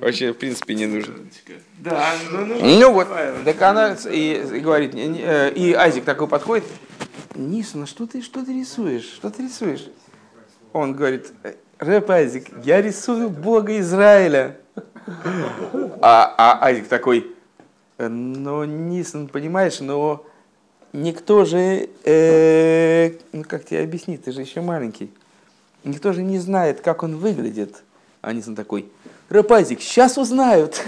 вообще, в принципе, не нужен. Да, ну, ну, Ну вот, так она и, и говорит, э, и Азик такой подходит, Нисон, а что ты, что ты рисуешь? Что ты рисуешь? Он говорит, «Э, Рэп Азик, я рисую Бога Израиля. А, а Азик такой, «Э, ну, Нисон, понимаешь, но никто же, э, ну как тебе объяснить, ты же еще маленький, никто же не знает, как он выглядит. А Нисон такой, Рэп Азик, сейчас узнают.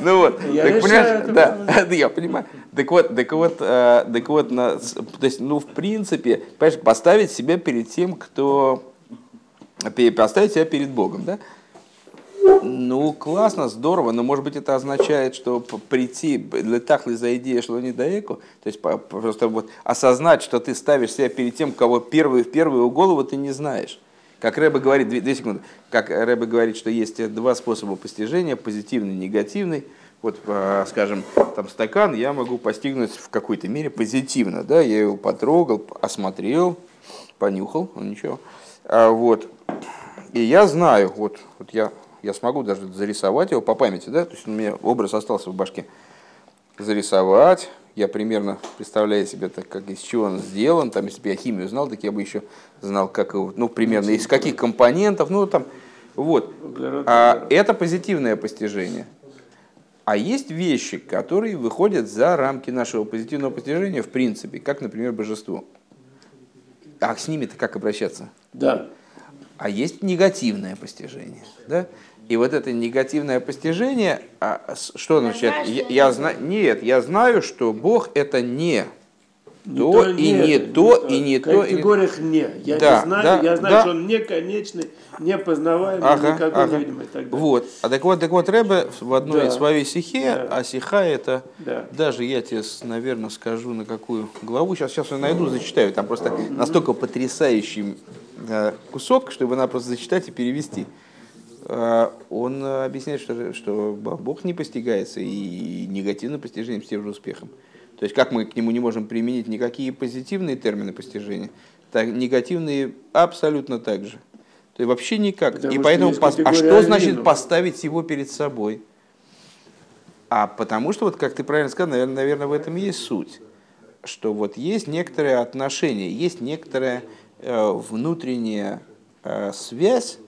Ну вот, Я так понимаешь, да, да, я понимаю. Так вот, так вот, э, так вот, на- то есть, ну, в принципе, понимаешь, поставить себя перед тем, кто, поставить себя перед Богом, да? Ну, классно, здорово, но, может быть, это означает, что прийти, для тахли за идею, что не даеку, то есть просто вот осознать, что ты ставишь себя перед тем, кого первый, в первую голову ты не знаешь. Как Рэбе говорит, две, две секунды, как Рэбе говорит, что есть два способа постижения, позитивный и негативный. Вот, а, скажем, там стакан я могу постигнуть в какой-то мере позитивно, да, я его потрогал, осмотрел, понюхал, ну ничего. А, вот. И я знаю, вот, вот я, я смогу даже зарисовать его по памяти, да, то есть у меня образ остался в башке. Зарисовать, я примерно представляю себе, так, как из чего он сделан, там, если бы я химию знал, так я бы еще знал, как его, ну, примерно, из каких компонентов, ну, там, вот. А, это позитивное постижение. А есть вещи, которые выходят за рамки нашего позитивного постижения в принципе, как, например, божество. А с ними-то как обращаться? Да. А есть негативное постижение. Да? И вот это негативное постижение, а что означает? Я, я зна- Нет, я знаю, что Бог это не то и не то, и не в то, и не- категориях не. Я Да, не знаю, да, я знаю, да. что он не конечный, не познаваемый, Ага, никакой ага. невидимый и так далее. Вот. А так вот, так вот Рэбе в одной Да. своей стихе, Да. а сиха это, Да. даже я тебе, наверное, скажу на какую главу, сейчас, сейчас я найду, зачитаю, там просто настолько потрясающий э, кусок, чтобы надо просто зачитать и перевести. Он э, объясняет, что, что Бог не постигается и негативным постижением с тем же успехом. То есть как мы к нему не можем применить никакие позитивные термины постижения, так негативные абсолютно так же. То есть вообще никак. Потому и поэтому, пос- а что значит Алину. поставить его перед собой? А потому что, вот как ты правильно сказал, наверное, наверное, в этом и есть суть. Что вот есть некоторые отношения, есть некоторая э, внутренняя э, связь,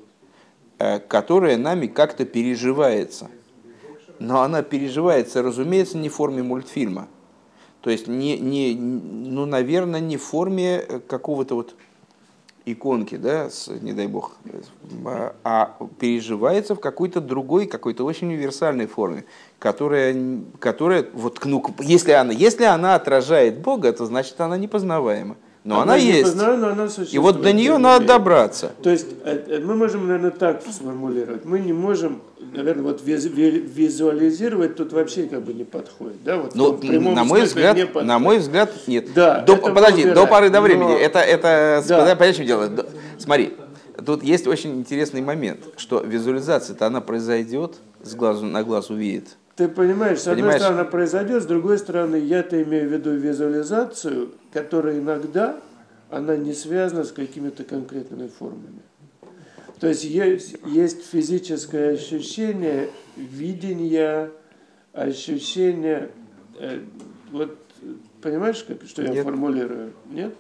которая нами как-то переживается. Но она переживается, разумеется, не в форме мультфильма. То есть, не, не, ну, наверное, не в форме э, какого-то вот иконки, да, с, не дай бог, а- а переживается в какой-то другой, какой-то очень универсальной форме, которая, которая вот, ну, если она, если она отражает Бога, то значит она непознаваема. Но она, не есть. познаю, но она И вот до нее надо добраться. То есть э, э, мы можем, наверное, так сформулировать. Мы не можем, наверное, вот виз- ви- визуализировать тут вообще как бы не подходит. Да? Вот Ну, на мой взгляд, не подходит. на мой взгляд, нет. Да, До- подожди, до поры до но- времени. Это, это, Да. понятно, чем дело. Смотри, тут есть очень интересный момент, что визуализация-то она произойдет, с глазу на глаз увидит. Ты понимаешь, с одной Понимаешь? стороны она произойдет, с другой стороны я-то имею в виду визуализацию, которая иногда она не связана с какими-то конкретными формами. То есть есть, есть физическое ощущение видения, ощущение, э, вот понимаешь, как, что я Нет. формулирую? Нет?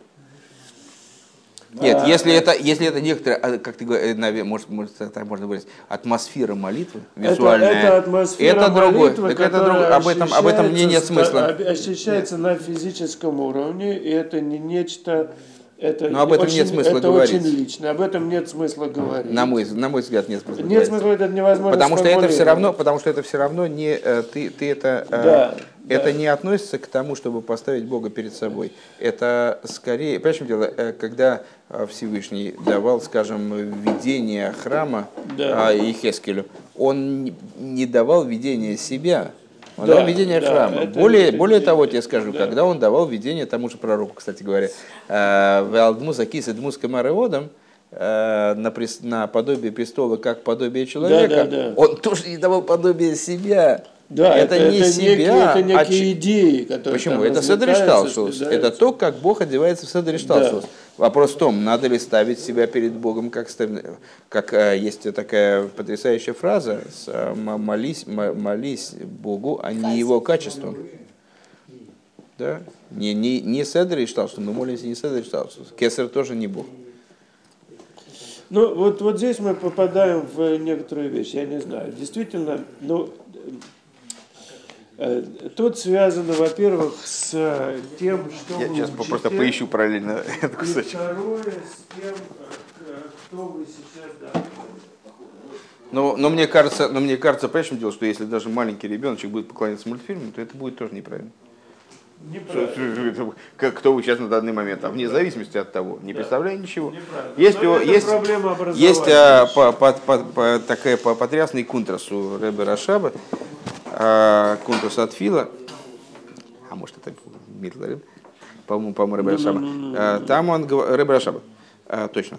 Нет, если это, если это некоторая, а, как ты говоришь, может, может, так можно говорить, атмосфера молитвы визуальная, Это, это атмосфера это другое. молитвы, Так это другое. Об этом, об этом мне нет смысла. Ощущается на физическом уровне, и это не нечто... Это Но об этом очень, нет смысла это говорить. очень лично, об этом нет смысла говорить. На мой, на мой взгляд, нет смысла. нет говорить. смысла, это невозможно Потому что это все равно, потому что это все равно не э, ты, ты это э, Да, это да. не относится к тому, чтобы поставить Бога перед собой. Это скорее, понимаешь, в дело, Э, когда э, Всевышний давал, скажем, видение храма Да. а, Ехескелю, он не- давал видение себя. Он Да, давал видение да, храма. это- более, это- более того, тебе скажу, да. когда он давал видение тому же пророку, кстати говоря, э, «Веалдмус акис эдмус камареодам», э, на, на подобие престола как подобие человека, да, да. он тоже не давал подобие себя. Да, это, не это себя, некие, это а некие ч- идеи, которые Почему? Это да, Это то, как Бог одевается в Седер Шталшус. Вопрос в том, надо ли ставить себя перед Богом, как, как э, есть такая потрясающая фраза, э, молись, молись Богу, а не его качеством. Да? Не, не, не Седр и Шталшту, мы молимся не Седр и Шталшту. Кесар тоже не Бог. Ну, вот, вот здесь мы попадаем в некоторую вещь, я не знаю. Действительно, ну, Тут связано, во-первых, с тем, что Я сейчас учите, просто поищу параллельно этот кусочек. Второе, с тем, кто вы сейчас, да, но, но мне кажется, но мне кажется, понимаешь, дело, что если даже маленький ребеночек будет поклоняться мультфильму, то это будет тоже неправильно. Как, кто вы сейчас на данный момент, а вне зависимости от того, не представляю ничего. Есть, есть, есть а, по, по, по, по, такая по потрясный кунтрас у Рэбе Рашаба, а, кунтрас от Фила, а может это Митлер, по-моему, по-моему, Рэбе. А, там он, Рэбе Рашаба, а, точно.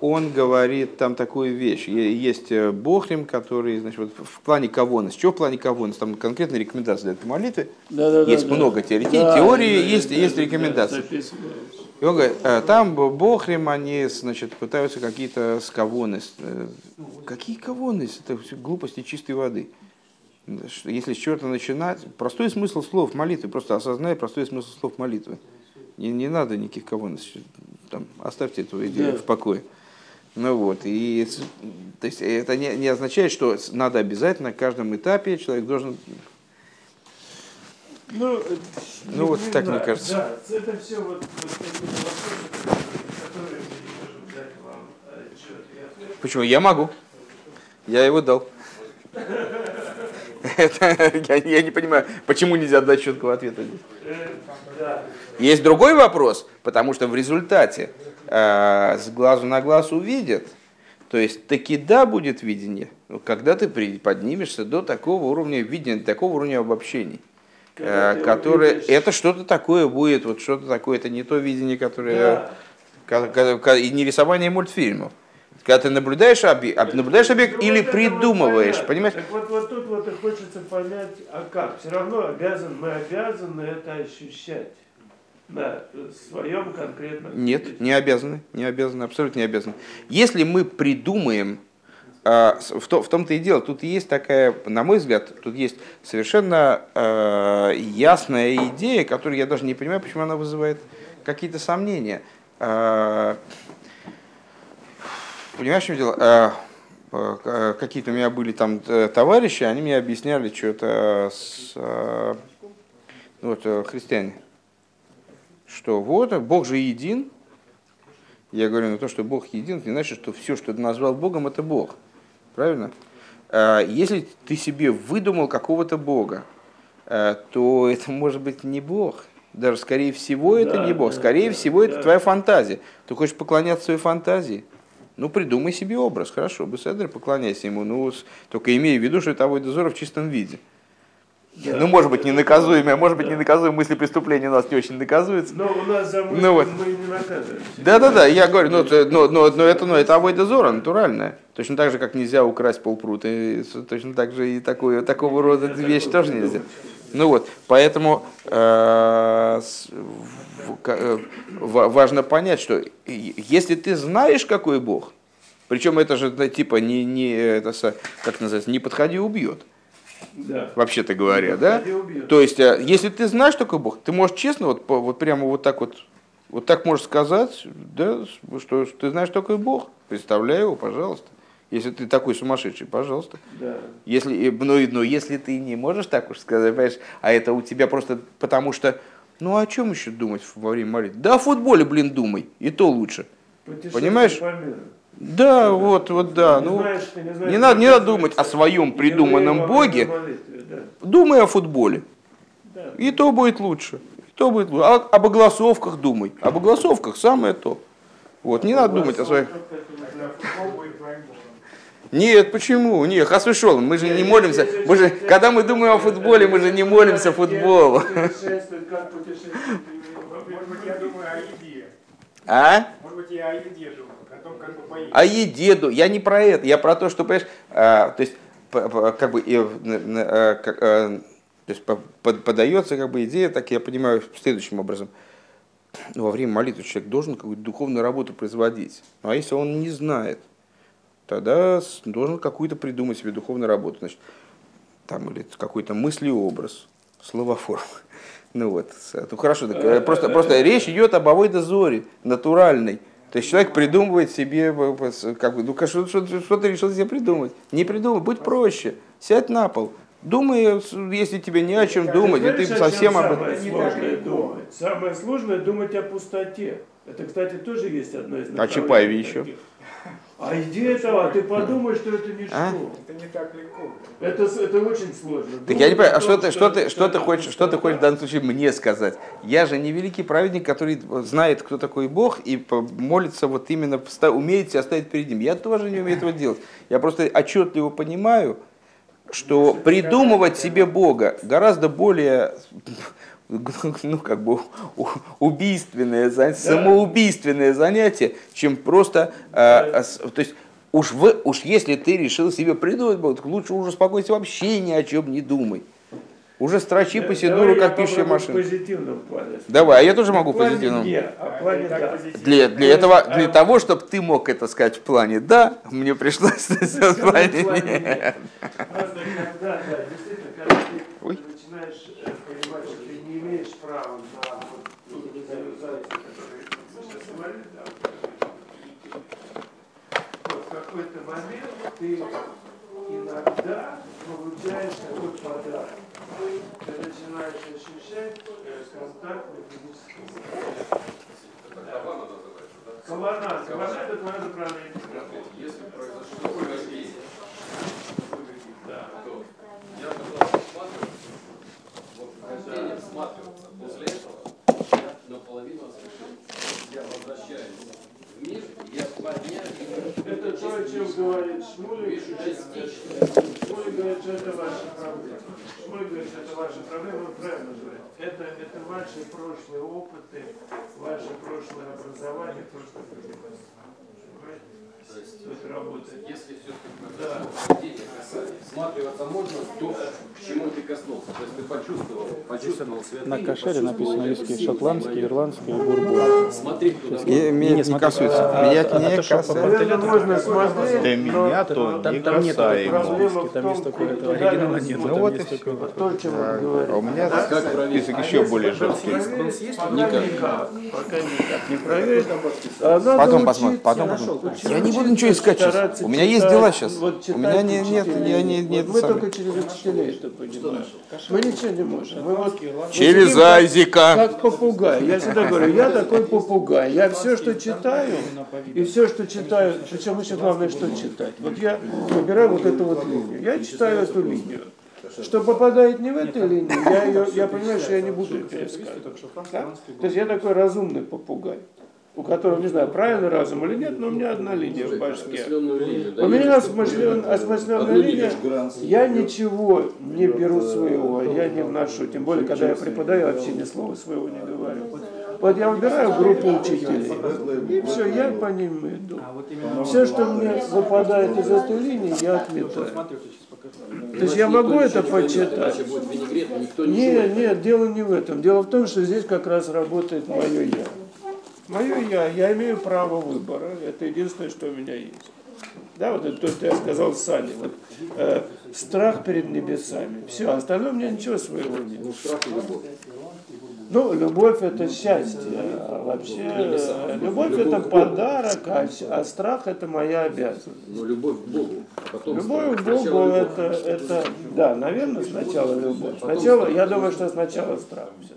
Он говорит там такую вещь. Есть э, Бохрим, который, значит, вот в плане кавонос. Что в плане кавонос? Там конкретные рекомендации для этой молитвы. Да, да, есть да, много да. теорий. Да, теории, да, есть, да, есть да, рекомендации. Да, и он говорит, «Э, там Бохрим, они значит, пытаются какие-то скавоны. Э, какие кавоны? Это глупости чистой воды. Если с чего-то начинать, простой смысл слов молитвы, просто осознай простой смысл слов молитвы. Не, не надо никаких кавонов там, оставьте эту идею да. в покое. Ну вот, и то есть это не, не означает, что надо обязательно на каждом этапе человек должен. Ну, ну вот так знаю. мне кажется. Да, это все вот, вот которые ответ. Почему? Я могу. Я его дал. Это, я, я не понимаю, почему нельзя дать четкого ответа здесь. Есть другой вопрос, потому что в результате э, с глазу на глаз увидят, то есть таки да будет видение, когда ты поднимешься до такого уровня видения, до такого уровня обобщений. Э, которое, это что-то такое будет, вот что-то такое, это не то видение, которое, да. и не рисование мультфильмов. Когда ты наблюдаешь объект, наблюдаешь объект или придумываешь, понять. понимаешь? Так вот, вот тут вот и хочется понять, а как? Все равно обязан, мы обязаны это ощущать на своем конкретном... Нет, не обязаны, не обязаны, абсолютно не обязаны. Если мы придумаем, а, в, то, в том-то и дело, тут есть такая, на мой взгляд, тут есть совершенно э, ясная идея, которую я даже не понимаю, почему она вызывает какие-то сомнения. Э, Понимаешь, в чем дело? Э, э, какие-то у меня были там э, товарищи, они мне объясняли что-то с ну, вот, христиане, что вот Бог же един. Я говорю, ну то, что Бог един, это не значит, что все, что ты назвал Богом, это Бог. Правильно? Если ты себе выдумал какого-то Бога, то это может быть не Бог. Даже скорее всего это да, не Бог. Скорее да, всего да. это твоя фантазия. Ты хочешь поклоняться своей фантазии. Ну, придумай себе образ, хорошо, Беседер, поклоняйся ему, ну, только имея в виду, что это Авойда в чистом виде. Да, ну, может быть, не наказуемые, а может быть, да. не наказуемые мысли преступления у нас не очень наказываются. Но у нас за мысли ну, вот. мы не наказываем. Да, да, да, я говорю, ну, но, но, но это, ну, это авойда зора, натуральная. Точно так же, как нельзя украсть полпрута, точно так же и такое, такого рода вещь тоже нельзя. Ну вот, поэтому э, э, важно понять, что если ты знаешь, какой Бог, причем это же типа не, не это, как называется, не подходи убьет. Да. Вообще-то говоря, да? Убьет. То есть, э, если ты знаешь такой Бог, ты можешь честно, вот, вот прямо вот так вот, вот так можешь сказать, да, что, что ты знаешь такой Бог, представляй его, пожалуйста. Если ты такой сумасшедший, пожалуйста. Да. Если, ну, ну, если ты не можешь так уж сказать, понимаешь, а это у тебя просто потому что, ну о чем еще думать во время молитвы? Да о футболе, блин, думай, и то лучше. Понимаешь? Да, да, вот, вот, да. Не ну, знаешь, не, знаешь, не, надо, не надо думать о своем придуманном Боге. да. Думай о футболе. Да. И то будет лучше. И то будет лучше. А, об огласовках думай. Об огласовках самое то. Вот, не надо думать о своих. Нет, почему? Нет, хасвешол, мы же не молимся. Мы же, когда мы думаем о футболе, мы же не молимся футболу. А? Может быть, я о еде я не про это, я про то, что, понимаешь, а, то есть, как бы, а, а, то есть подается как бы идея, так я понимаю, следующим образом. во время молитвы человек должен какую-то духовную работу производить. Ну, а если он не знает, тогда должен какую-то придумать себе духовную работу. Значит, там или какой-то мыслеобраз, словоформ. Ну вот, ну хорошо, так, э, просто, просто речь идет об авойда зори, натуральной. То есть человек придумывает себе, как бы, ну что, что, что ты решил себе придумать? Не придумай, будь проще, сядь на пол, Думай, если тебе не о чем думать, и ты совсем об этом... Самое сложное думать. Самое сложное думать о пустоте. Это, кстати, тоже есть одно из А Чапаеве еще? А идея этого, ты подумай, что это не а? Это не так легко. Это, это очень сложно. Так я не понимаю, а что, ты, что, ты, что, ты хочешь, что ты хочешь в данном случае мне сказать? Я же не великий праведник, который знает, кто такой Бог, и молится вот именно, умеет себя ставить перед ним. Я тоже не умею этого делать. Я просто отчетливо понимаю, что придумывать себе Бога гораздо более ну, как бы убийственное, самоубийственное занятие, чем просто, э, то есть уж, в, уж если ты решил себе придумать Бога, лучше уже спокойно вообще ни о чем не думай. Уже строчи по Сидуру, как пишущая машина. позитивном плане. Давай, а я тоже могу а плане да. Для, для, этого, для того, чтобы ты мог это сказать в плане да, мне пришлось в плане нет. Просто имеешь права на вот которую мы сейчас да, вот в какой-то момент ты иногда получаешь такой подарок ты начинаешь ощущать э, контакт на физическом Кавана. Кавана это твоя направление. Если произошло да. то я хождение всматриваться, после этого я наполовину освещен. Я возвращаюсь в мир, я подняю. Это то, о чем говорит Шмулик. Шмулик говорит, что это ваша проблема. Шмуль говорит, что это ваша проблема, он правильно говорит. Это, это ваши прошлые опыты, ваше прошлое образование, то, что вы то есть это работает. Если все-таки да. всматриваться можно то, к чему ты коснулся. То есть ты почувствовал, почувствовал святые. На кошере написано русский, шотландский, ирландский, бурбу. Смотри, туда. И, меня не, не касается. А, меня а, не касается. Это можно смотреть. Для меня то не там, там нет проблема там есть это оригинала нет. Ну вот и все. То, чем А у меня список еще более жесткий. Никак. Пока никак не проверить. Потом посмотрим. Потом посмотрим. Я не буду ничего искать сейчас. У меня есть дела сейчас. У меня не, нет, я не, нет. Мы только через учителей это понимаем. Мы ничего не можем. Мы вот, через Айзика. Как попугай. Я всегда говорю, я такой попугай. Я все, что читаю, и все, что читаю, причем еще главное, что читать. Вот я выбираю вот эту вот линию. Я читаю эту линию. Что попадает не в эту линию, я, ее, я понимаю, что я не буду пересказывать. Да? То есть я такой разумный попугай у которого, не знаю, правильный разум или нет, но у меня одна линия в башке. У меня осмысленная линия, я ничего не беру своего, я не вношу, тем более, когда я преподаю, вообще ни слова своего не говорю. Вот я выбираю группу учителей, и все, я по ним иду. Все, что мне выпадает из этой линии, я отметаю. То есть я могу это почитать? Нет, нет, дело не в этом. Дело в том, что здесь как раз работает мое я. Мое я, я имею право выбора. Это единственное, что у меня есть. Да, вот это то, что я сказал Сане. Вот, э, страх перед небесами. Все, остальное у меня ничего своего нет. Ну, страх и любовь. Ну, любовь это счастье. А вообще, э, любовь, любовь это подарок, а, а страх это моя обязанность. Но любовь к Богу. Потом любовь к Богу это, это, да, наверное, сначала любовь. Сначала, я думаю, что сначала страх все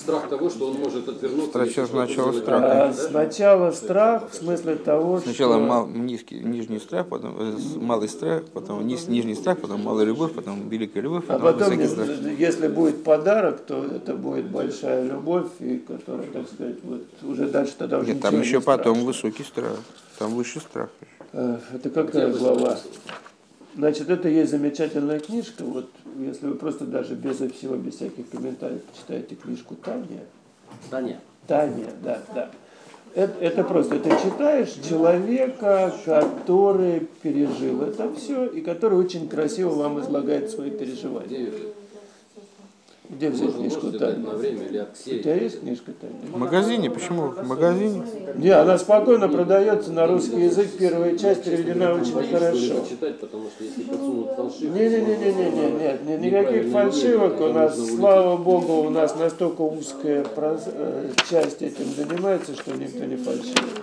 страх того, что он может отвернуться. Сначала, сначала страх. А, сначала страх в смысле того, Сначала что... мал, низкий, нижний страх, потом э, малый страх, потом низ, нижний страх, потом малая любовь, потом великая любовь, потом, а потом страх. если будет подарок, то это будет большая любовь, и которая, так сказать, вот уже дальше тогда уже Нет, там еще не потом страшно. высокий страх, там выше страх. Э, это какая глава? Значит, это есть замечательная книжка, вот если вы просто даже без всего, без всяких комментариев почитаете книжку Таня. Таня. Таня, да, да. Это, это просто, ты читаешь человека, который пережил это все, и который очень красиво вам излагает свои переживания. Где взять Можно, книжку от У тебя есть книжка Тайна? В магазине, почему? В магазине. Не, она спокойно продается на русский язык. Первая часть переведена очень хорошо. Если подсунут фальшивку, Не-не-не-не-не, нет, ни- никаких фальшивок у нас, слава богу, у нас настолько узкая э, часть этим занимается, что никто не фальшивит.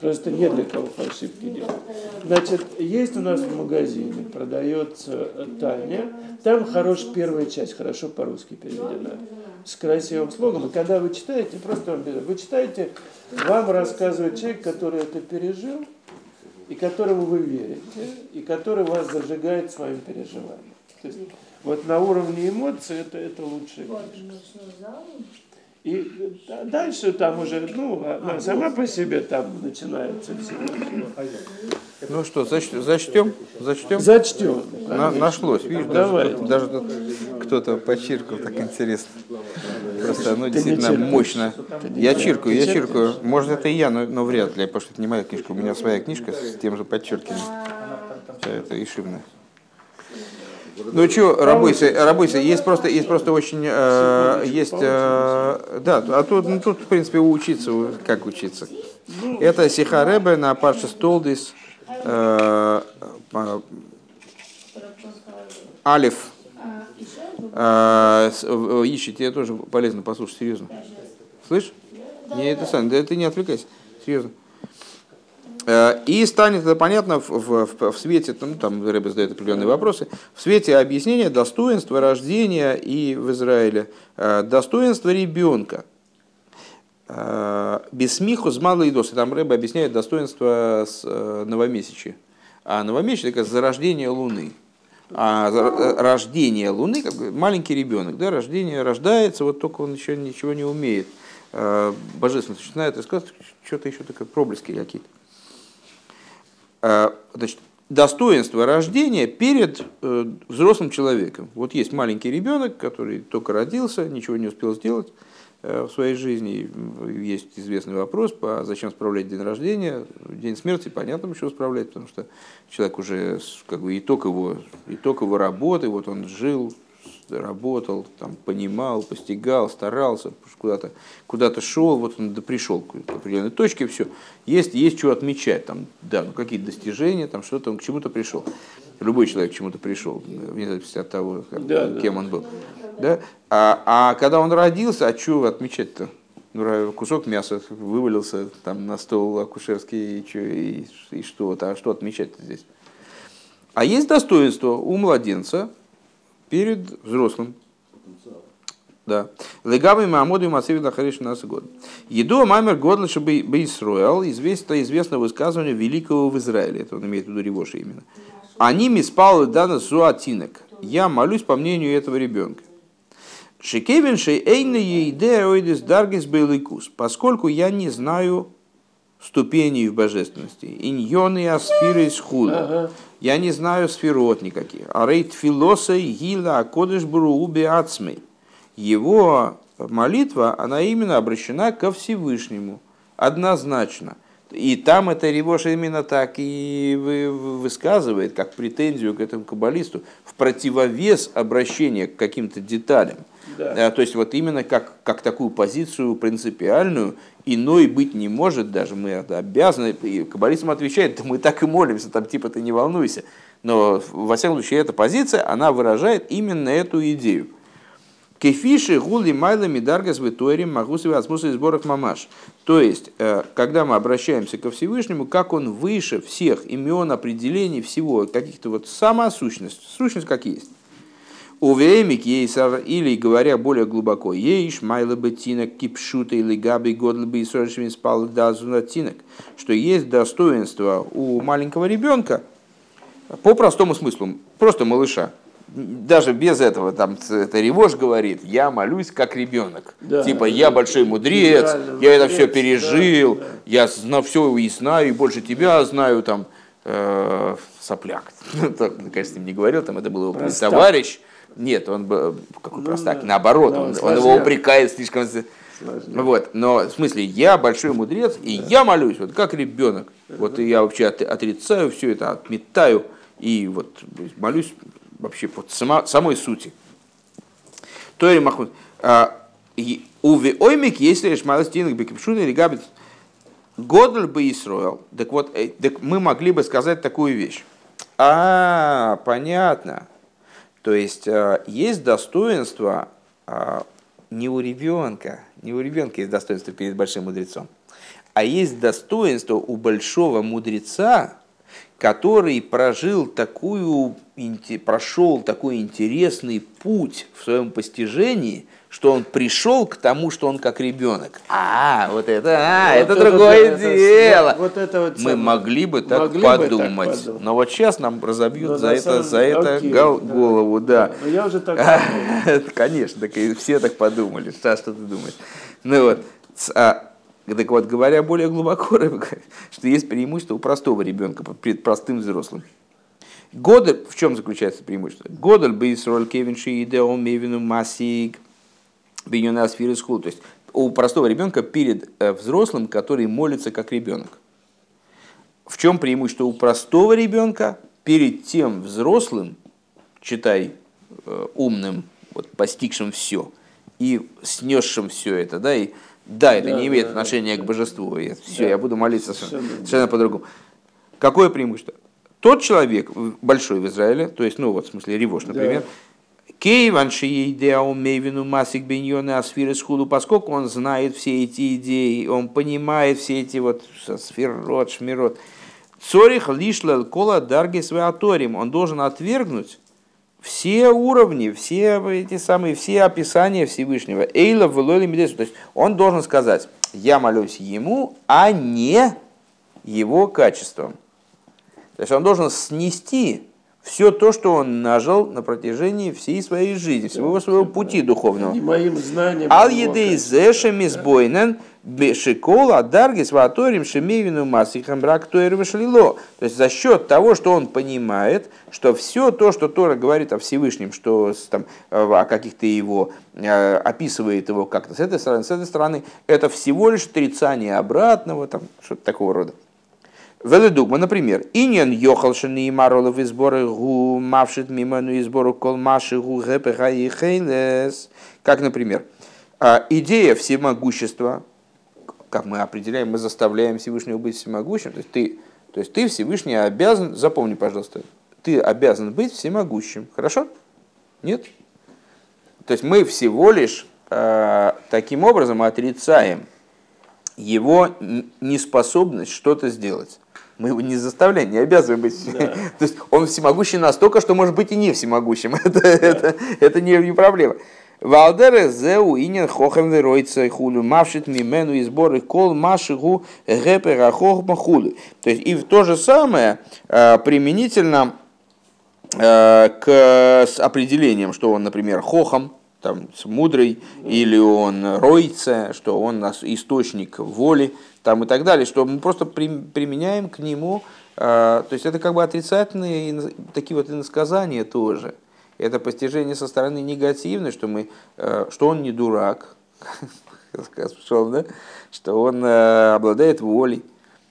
Просто нет для кого фальшивки делать. Значит, есть у нас в магазине, продается э, Таня, там хорош первая часть, хорошо по-русски переведена, с красивым слогом. И когда вы читаете, просто вы читаете, вам рассказывает человек, который это пережил, и которому вы верите, и который вас зажигает своим переживанием. То есть вот на уровне эмоций это, это лучшая книжка. И да- дальше там уже, ну, она сама по себе там начинается все. Ну что, зач- зачтем? Зачтем? Зачтем. На- нашлось, видишь, Давай. даже, тут- даже тут кто-то почиркал, так интересно. Просто оно действительно мощно. Я чиркаю, я чиркаю. Может, это и я, но, но вряд ли, потому что это не моя книжка. У меня своя книжка с тем же подчеркиванием. Это Ишивная. Ну что, работайте, работайте. Есть просто, есть просто очень, э, есть, э, да, а тут, ну, тут, в принципе, учиться, как учиться. Это Сихаребе на Парше Столдис, Алиф, э, с- э, ищите, тебе тоже полезно послушать, серьезно. Слышь? Не, это сам, да ты не отвлекайся, серьезно. Э, И станет это понятно в, в, в- свете, ну, там Рэбе задает определенные вопросы, в свете объяснения достоинства рождения и в Израиле, э, достоинства ребенка. Э, Без смеху с малой досы. Там Рэбе объясняет достоинство с э, новомесячия. А новомесячие это зарождение Луны. А э, рождение Луны, как маленький ребенок, да, рождение рождается, вот только он еще ничего не умеет. Божественность начинает рассказывать, что-то еще такое, проблески какие-то. Значит, достоинство рождения перед взрослым человеком. Вот есть маленький ребенок, который только родился, ничего не успел сделать в своей жизни. Есть известный вопрос, по, зачем справлять день рождения. День смерти, понятно, почему справлять, потому что человек уже, как бы, итог его, итог его работы, вот он жил, работал, там, понимал, постигал, старался, куда-то куда шел, вот он до- пришел к определенной точке, все. Есть, есть что отмечать, там, да, ну, какие-то достижения, там, что-то он к чему-то пришел. Любой человек к чему-то пришел, вне зависимости от того, как- Да, да. кем он был. Да? А, а когда он родился, а что отмечать-то? Ну, кусок мяса вывалился там на стол акушерский, и, чё, и, и что, а что отмечать здесь? А есть достоинство у младенца перед взрослым. Да. Легавый Мамоду и Масиви Лахариш нас год. Еду Мамер Годла чтобы Бейсроэл известно, известно высказывание великого в Израиле. Это он имеет в виду Ревоша именно. Они миспал дана суатинок. Я молюсь по мнению этого ребенка. Шикевин шей эйна ейде ойдес даргис бейликус. Поскольку я не знаю ступеней в божественности. Иньоны асфиры из худа. Я не знаю сферот никаких. А рейт филоса гила акодыш буруби ацмей. Его молитва, она именно обращена ко Всевышнему. Однозначно. И там это Ревоша именно так и вы- вы- высказывает, как претензию к этому каббалисту, в противовес обращения к каким-то деталям. Да. Э, То есть вот именно как, как такую позицию принципиальную, иной быть не может даже, мы это обязаны, и каббалист ему отвечает, да мы так и молимся, там типа ты не волнуйся. Но во всяком случае эта позиция, она выражает именно эту идею. Кефиши гули майлами даргас в Торе магусове осмуса из сборах мамаш. То есть, э, когда мы обращаемся ко Всевышнему, как он выше всех имен, определений, всего, каких-то вот сама сущность, сущность как есть. Увеемик ейсар, или говоря более глубоко, ейш майла бетинок кипшута или габи годл бы и спал дазунатинок, что есть достоинство у маленького ребенка по простому смыслу, просто малыша. Даже без этого, там это Ревош говорит, я молюсь как ребенок. Да. типа, я большой мудрец, я это мудрец, все пережил, да, да. я знаю все и знаю, и больше тебя знаю, там, э, сопляк. Так, конечно, с ним не говорил, там это был его товарищ. Нет, он какой Ну простак, да. наоборот, Да, он, он он его упрекает слишком... Сложнее. Вот, но в смысле, я большой мудрец, и я молюсь, вот как ребенок. Вот и я вообще от- отрицаю все это, отметаю, и вот молюсь вообще по сама- самой сути. Тори Махмуд. А, Уве оймик, если лишь малостинок бекипшун или габит Годль бы Исроил. Так вот, э, так мы могли бы сказать такую вещь. А, понятно. То есть э, есть достоинство а, не у ребенка, не у ребенка есть достоинство перед большим мудрецом, а есть достоинство у большого мудреца, который прожил такую, прошел такой интересный путь в своем постижении, что он пришел к тому, что он как ребенок. А, вот это, а, вот это, это другое это, дело. Это, вот это вот Мы могли бы так могли подумать, бы так подумать. но вот сейчас нам разобьют Но за это, самом... за это Окей, гол- да, голову, да. Но я уже так Конечно, так и все так подумали. Сейчас что ты думаешь? Ну вот, а, так вот, говоря более глубоко, что есть преимущество у простого ребенка перед простым взрослым. Годель, в чем заключается преимущество? Годель бейсроль кевинши идео мевину масик – Беньона Асфиры Скул. То есть у простого ребенка перед э, взрослым, который молится как ребенок. В чем преимущество у простого ребенка перед тем взрослым, читай, э, умным, вот, постигшим все и снесшим все это, да, и да, это да, не имеет да, отношения да, к божеству, и все, да. я буду молиться совершенно, совершенно по-другому. Какое преимущество? Тот человек большой в Израиле, то есть, ну вот в смысле Ривош, например, да Кейван идеал мейвину масик беньоны асфиры схуду, поскольку он знает все эти идеи, он понимает все эти вот сферот, шмирот. Цорих лишла кола дарги свеаторим. Он должен отвергнуть все уровни, все эти самые, все описания Всевышнего. Эйла в То есть он должен сказать, я молюсь ему, а не его качеством. То есть он должен снести все то, что он нажил на протяжении всей своей жизни, всего своего пути духовного. моим знанием. Ал едей зешем избойнен бешикола даргис ваторим шемевину масихам брак То есть за счет того, что он понимает, что все то, что Тора говорит о Всевышнем, что там, о каких-то его, э, описывает его как-то с этой стороны, с этой стороны, это всего лишь отрицание обратного, там, что-то такого рода. Веледугма, например, иньян йохалшины и маролов и сборы гу мавшит миману и сбору колмаши гу гэпеха и хейлес. Как, например, а, идея всемогущества, как мы определяем, мы заставляем Всевышнего быть всемогущим. То есть ты, то есть ты Всевышний обязан, запомни, пожалуйста, ты обязан быть всемогущим. Хорошо? Нет? То есть мы всего лишь э, таким образом отрицаем его неспособность что-то сделать. Мы его не заставляем, не обязываем быть. Да. То есть он всемогущий настолько, что может быть и не всемогущим. это, да. это, это не, не проблема. Валдере зеу инен хохем веройца хулю мавшит мимену и сборы кол машигу гепера хохма хулю. То есть и то же самое э, применительно э, к с определением, что он, например, хохом, там, мудрый, или он ройца, что он источник воли, там, и так далее, что мы просто применяем к нему, а, то есть это как бы отрицательные такие вот иносказания тоже. Это постижение со стороны негативное, что, мы, а, что он не дурак, да? что он а, обладает волей.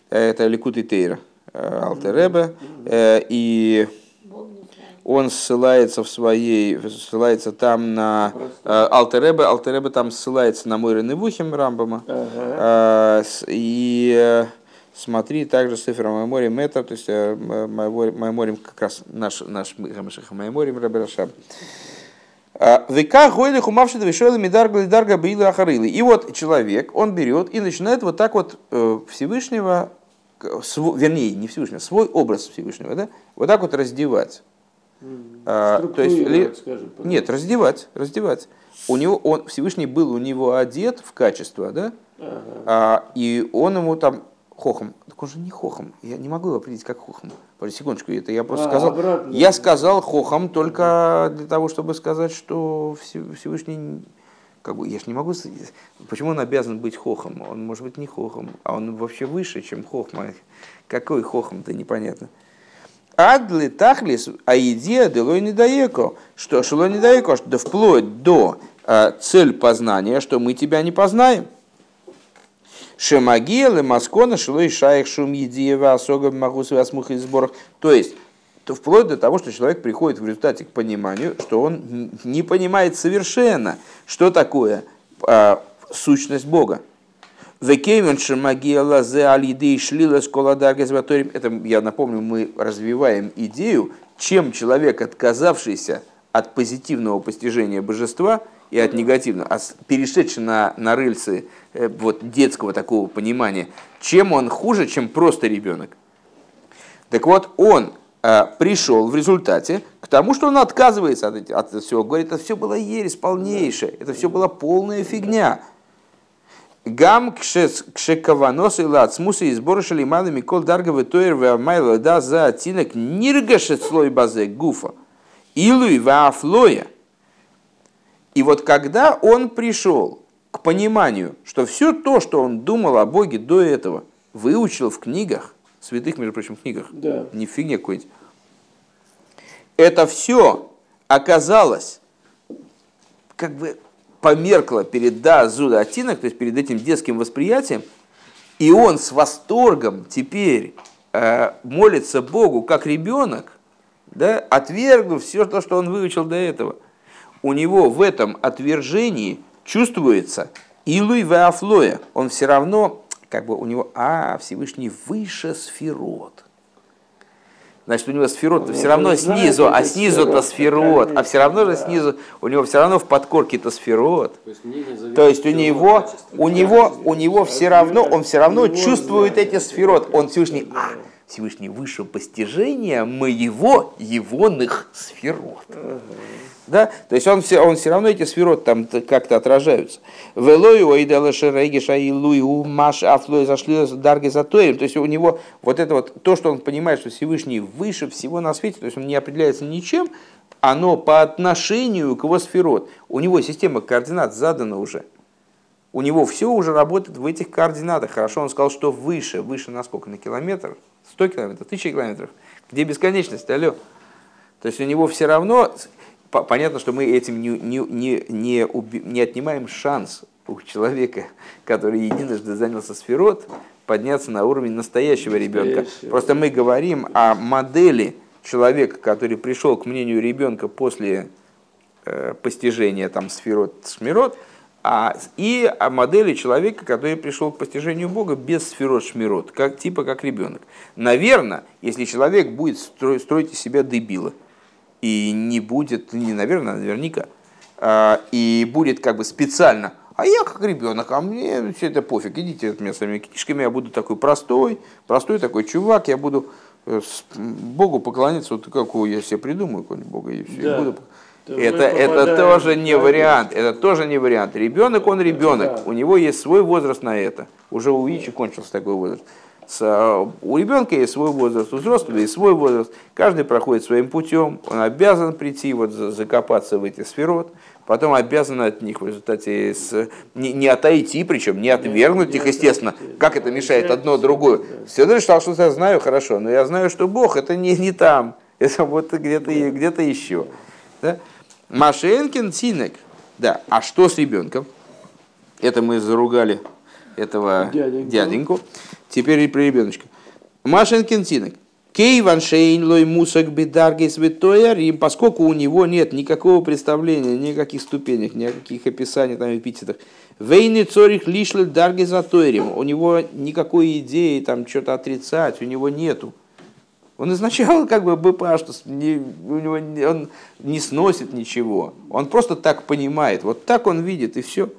Это Ликут и Тейра, Алтереба. И он ссылается в своей, ссылается там на э, Алтеребе, Алтеребе там ссылается на Мойрен и Вухим Рамбама, ага. э, и э, смотри также с Сефером Майморим это, то есть э, Майморим как раз наш, наш Майморим Рабирашаб. Э, Века гойли хумавши вишойли мидарга дарга била ахарили. И вот человек, он берет и начинает вот так вот э, Всевышнего, вернее, не Всевышнего, свой образ Всевышнего, да, вот так вот раздевать. А, то есть, ли, скажем, нет, раздевать, раздевать. У него, он, Всевышний был у него одет в качество, да? Ага. А, и он ему там хохом. Так он же не хохом. Я не могу его определить как хохом. Пару секундочку, это я просто а, сказал. Обратно. Я сказал хохом только для того, чтобы сказать, что Всевышний как бы, я же не могу... Почему он обязан быть хохом? Он может быть не хохом, а он вообще выше, чем хохма. Какой хохом-то непонятно. Адли тахлис аидия делой недаеко, что шело недаеко, что вплоть до э, цель познания, что мы тебя не познаем. Шемагия маскона шилой шаих шум едиева осога могу связмух и сборах. То есть то вплоть до того, что человек приходит в результате к пониманию, что он не понимает совершенно, что такое а, сущность Бога. Векевенши магия лазе алидей шлила скола даргазваторим. Это, я напомню, мы развиваем идею, чем человек, отказавшийся от позитивного постижения божества и от негативного, а перешедший на, на рельсы э, вот, детского такого понимания, чем он хуже, чем просто ребенок. Так вот, он э, пришел в результате к тому, что он отказывается от, от всего. Говорит, это все было ересь полнейшая, это все была полная фигня. Гам кшекаванос и лацмуса и сборы шалимана микол дарговый тоер майла да за тинок ниргашет слой базе гуфа. Илуй ваафлоя. И вот когда он пришел к пониманию, что все то, что он думал о Боге до этого, выучил в книгах, святых, между прочим, книгах, Да. не в фигне какой-нибудь, это все оказалось как бы померкло перед да зуда отинок, то есть перед этим детским восприятием, и он с восторгом теперь э, молится Богу как ребенок, да, отвергнув все то, что он выучил до этого. У него в этом отвержении чувствуется илуй веафлоя. Он все равно, как бы у него, а, Всевышний выше сферот. Значит, у него сферот Он все равно знает снизу, а снизу-то сферот, а все равно же да. снизу, у него все равно в подкорке-то сферот. То есть, у него, у него, у него все равно, он все равно чувствует эти сферот. Он Всевышний, а, Всевышний выше постижения моего, егоных сферот. Да? То есть он все, он все равно эти сферот там как-то отражаются. Велою ойдала шереги шаилу маш афлой зашли дарги затоем. То есть у него вот это вот, то, что он понимает, что Всевышний выше всего на свете, то есть он не определяется ничем, оно по отношению к его сферот. У него система координат задана уже. У него все уже работает в этих координатах. Хорошо, он сказал, что выше. Выше на сколько? На километр? 100 километров? 1000 километров? Где бесконечность? Алло. То есть у него все равно... по- Понятно, что мы этим не, не, не, не, уби- не отнимаем шанс у человека, который единожды занялся сферот, подняться на уровень настоящего ребенка. Просто мы говорим о модели человека, который пришел к мнению ребенка после э, постижения там сферот, шмирот, а, и о модели человека, который пришел к постижению Бога без сферот, шмирот, как, типа как ребенок. Наверное, если человек будет строить, строить из себя дебила, и не будет, не наверное, а наверняка, а, и будет как бы специально, а я как ребенок, а мне все это пофиг, идите от меня своими книжками, я буду такой простой, простой такой чувак, я буду э, Богу поклоняться, вот какого я себе придумаю, какого-нибудь Бога, и все, Да. буду То мы это, это тоже не вариант. Это тоже не вариант. Ребенок, он ребенок. Да. У него есть свой возраст на это. Уже у Ичи кончился такой возраст. С, а, у ребенка есть свой возраст, у взрослого есть свой возраст. Каждый проходит своим путем. Он обязан прийти, вот, за- закопаться в эти сферот. Потом обязан от них в результате с- не, не отойти, причем не отвергнуть не их, естественно. отойти. Как это мешает одно другое? Всегда считал, что я знаю хорошо, но я знаю, что Бог это не, не там. Это вот где-то где-то еще. Да? Машенкин Тинек. Да, а что с ребенком? Это мы заругали этого Дяденьку. дяденьку. Теперь и про ребеночка. Машенкин Тинек. Кейван Шейн лой мусак бедарги святоя Рим, поскольку у него нет никакого представления, никаких ступенях, никаких описаний, там, эпитетах. Вейны цорих лишлы дарги затойрим. У него никакой идеи там что-то отрицать, у него нету. Он изначально как бы БПА, что не, у него не- он не сносит ничего. Он просто так понимает. Вот так он видит, и все.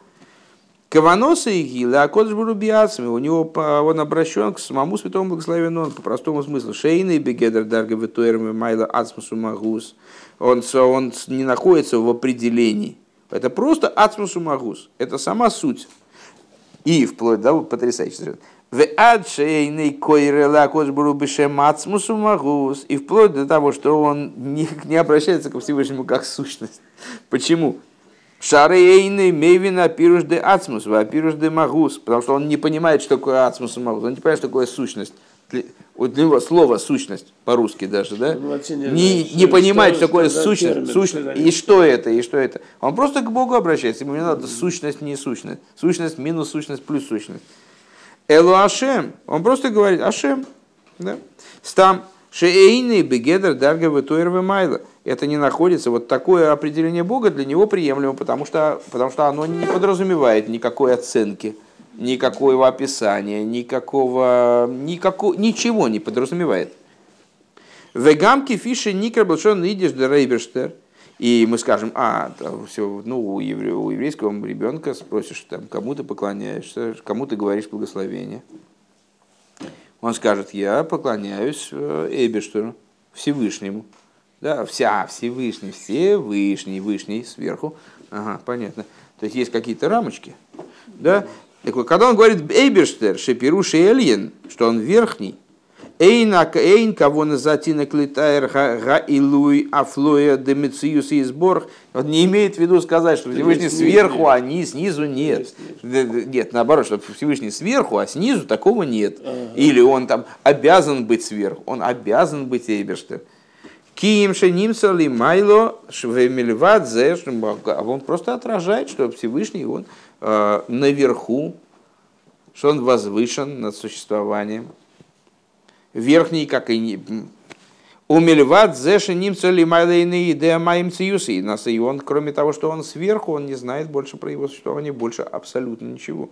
Каваноса и Гила, а Кодж Бурубиацами, у него он обращен к самому святому благословенному, по простому смыслу. Шейный бегедер дарга ветуэрми майла ацмусу магус. Он, он не находится в определении. Это просто ацмусу магус. Это сама суть. И вплоть до вот потрясающе. И вплоть до того, что он не, не обращается ко Всевышнему как сущность. Почему? Шарейный мейвина пируш де ацмус, а пируш де магус. Потому что он не понимает, что такое ацмус и магус. Он не понимает, что такое сущность. Вот для него слово сущность по-русски даже, да? Вообще не Не, понимает, что такое сущность. сущность. И что это, и что это. Он просто к Богу обращается. Ему не надо сущность, не сущность. Сущность минус сущность плюс сущность. Элу Ашем. Он просто говорит Ашем. Да? Стам Шейный бегедер дарга тойрвы майла. Это не находится, вот такое определение Бога для него приемлемо, потому что, потому что оно не подразумевает никакой оценки, никакого описания, никакого, никакого, ничего не подразумевает. Вегамки фиши никер идиш де рейберштер. И мы скажем, а, все, ну, у, евре, у еврейского ребенка спросишь, там, кому ты поклоняешься, кому ты говоришь благословение. Он скажет, я поклоняюсь э, Эберштеру, Всевышнему. Да, вся Всевышний, Всевышний, Вышний сверху. Ага, понятно. То есть есть какие-то рамочки. Да? Так вот, когда он говорит Эйберштер, Шепируш Эльен, что он верхний, Эйн кого на затина клитайр га илуй афлоя демициус и сбор. Он не имеет в виду сказать, что Всевышний сверху, а не снизу нет. Нет, наоборот, что Всевышний сверху, а снизу такого нет. Или он там обязан быть сверху, он обязан быть Эйберштер. Киим шенимса ли майло швемельвадзе, а он просто отражает, что Всевышний он э, наверху, что он возвышен над существованием верхний, как и. Умельват зеши немца ли майлейны идея моим циюсы. И он, кроме того, что он сверху, он не знает больше про его существование, больше абсолютно ничего.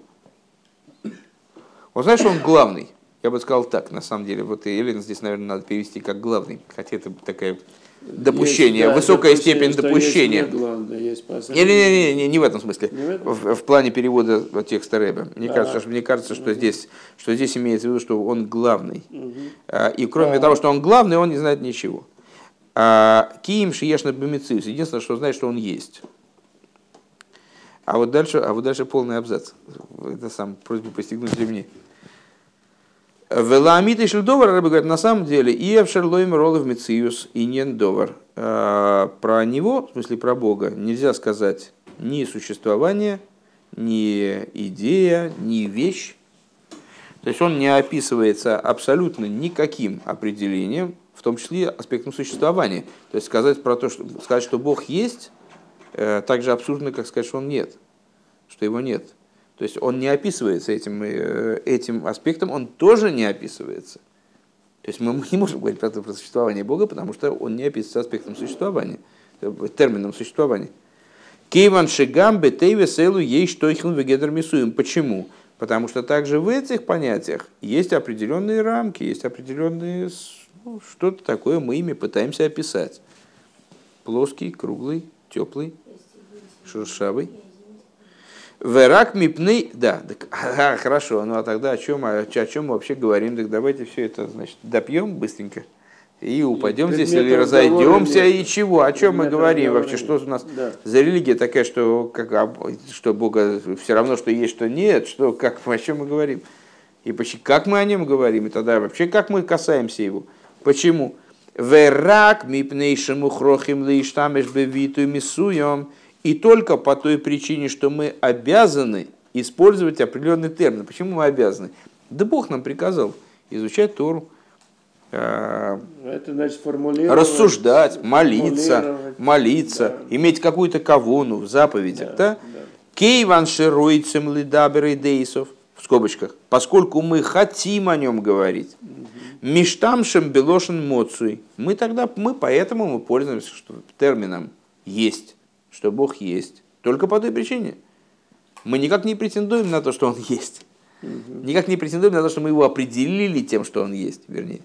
Он знает, что он главный. Я бы сказал так, на самом деле. Вот Елена здесь, наверное, надо перевести как главный. Хотя это такая допущение, есть, да, высокая степень допущения. Не, не, не, не, не в этом смысле. В, этом? В, в плане перевода текста Рэба. Мне а, кажется, что, мне кажется, что, угу. здесь, что здесь имеется в виду, что он главный. Угу. И кроме а, того, что он главный, он не знает ничего. А, Киим Шиешна Бамициус. Единственное, что знает, что он есть. А вот дальше, а вот дальше полный абзац. Это сам просьба постигнуть ремни. Веламид и Шельдовар, Рэбе говорит, на самом деле, и Авшерлоим Ролов Мециус и Нен Довар. А, про него, в смысле про Бога, нельзя сказать ни существование, ни идея, ни вещь. То есть он не описывается абсолютно никаким определением, в том числе аспектом существования. То есть сказать про то, что сказать, что Бог есть, э, так же абсурдно, как сказать, что он нет, что его нет. То есть он не описывается этим, э, этим аспектом, он тоже не описывается. То есть мы не можем говорить про, про существование Бога, потому что он не описывается аспектом существования, э, термином существования. Кейван шигам бетейве селу ей штойхин вегедр мисуем. Почему? Потому что также в этих понятиях есть определенные рамки, есть определенные ну, что-то такое мы ими пытаемся описать. Плоский, круглый, теплый, шершавый. Верак мипны, да, так, а, хорошо, ну а тогда о чем, о, о чем мы вообще говорим? Так давайте все это, значит, допьем быстренько и упадем и здесь или разойдемся и чего? О чем мы говорим вообще? Что у нас да. за религия такая, что как что Бога все равно, что есть, что нет, что как о чем мы говорим? И почему, как мы о нем говорим? И тогда вообще как мы касаемся его? Почему? Верак мипнейшему хрохим лиштамеш бевиту мисуем и только по той причине, что мы обязаны использовать определенный термин. Почему мы обязаны? Да Бог нам приказал изучать Тору, э, это значит рассуждать, молиться, молиться, да. иметь какую-то кавону в заповедях. Да, да? Кейван шируйцем лидабер дейсов, в скобочках, поскольку мы хотим о нем говорить. Миштамшем белошен моцуй. Мы тогда, мы поэтому мы пользуемся термином есть что Бог есть. Только по той причине. Мы никак не претендуем на то, что Он есть. Никак не претендуем на то, что мы его определили тем, что он есть, вернее.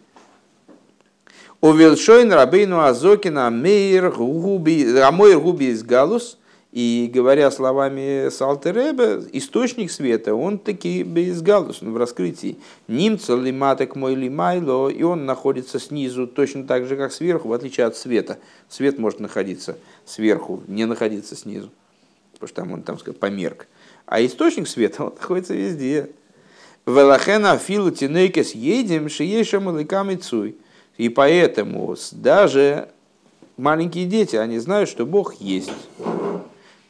Увелшойн рабейну азокина мейр губи, амойр губи из галус. И говоря словами Салтереба, источник света, он таки без галус, в раскрытии. Нимца лиматек мой лимайло, и он находится снизу точно так же, как сверху, в отличие от света. Свет может находиться сверху, не находиться снизу, потому что там он, там сказать, померк. А источник света, он находится везде. Велахена филу тинейкес едем шиеша малыкам цуй. И поэтому даже маленькие дети, они знают, что Бог есть.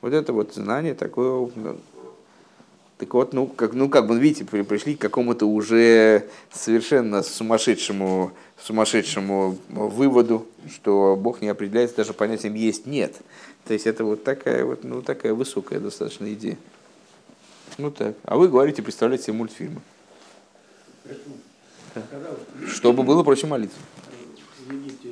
Вот это вот знание такое, ну, так вот, ну как, ну, как бы, видите, пришли к какому-то уже совершенно сумасшедшему, сумасшедшему выводу, что Бог не определяется даже понятием есть-нет. То есть это вот такая вот, ну, такая высокая достаточно идея. Ну так. А вы говорите, представляете себе мультфильмы. Чтобы было проще молиться. Египте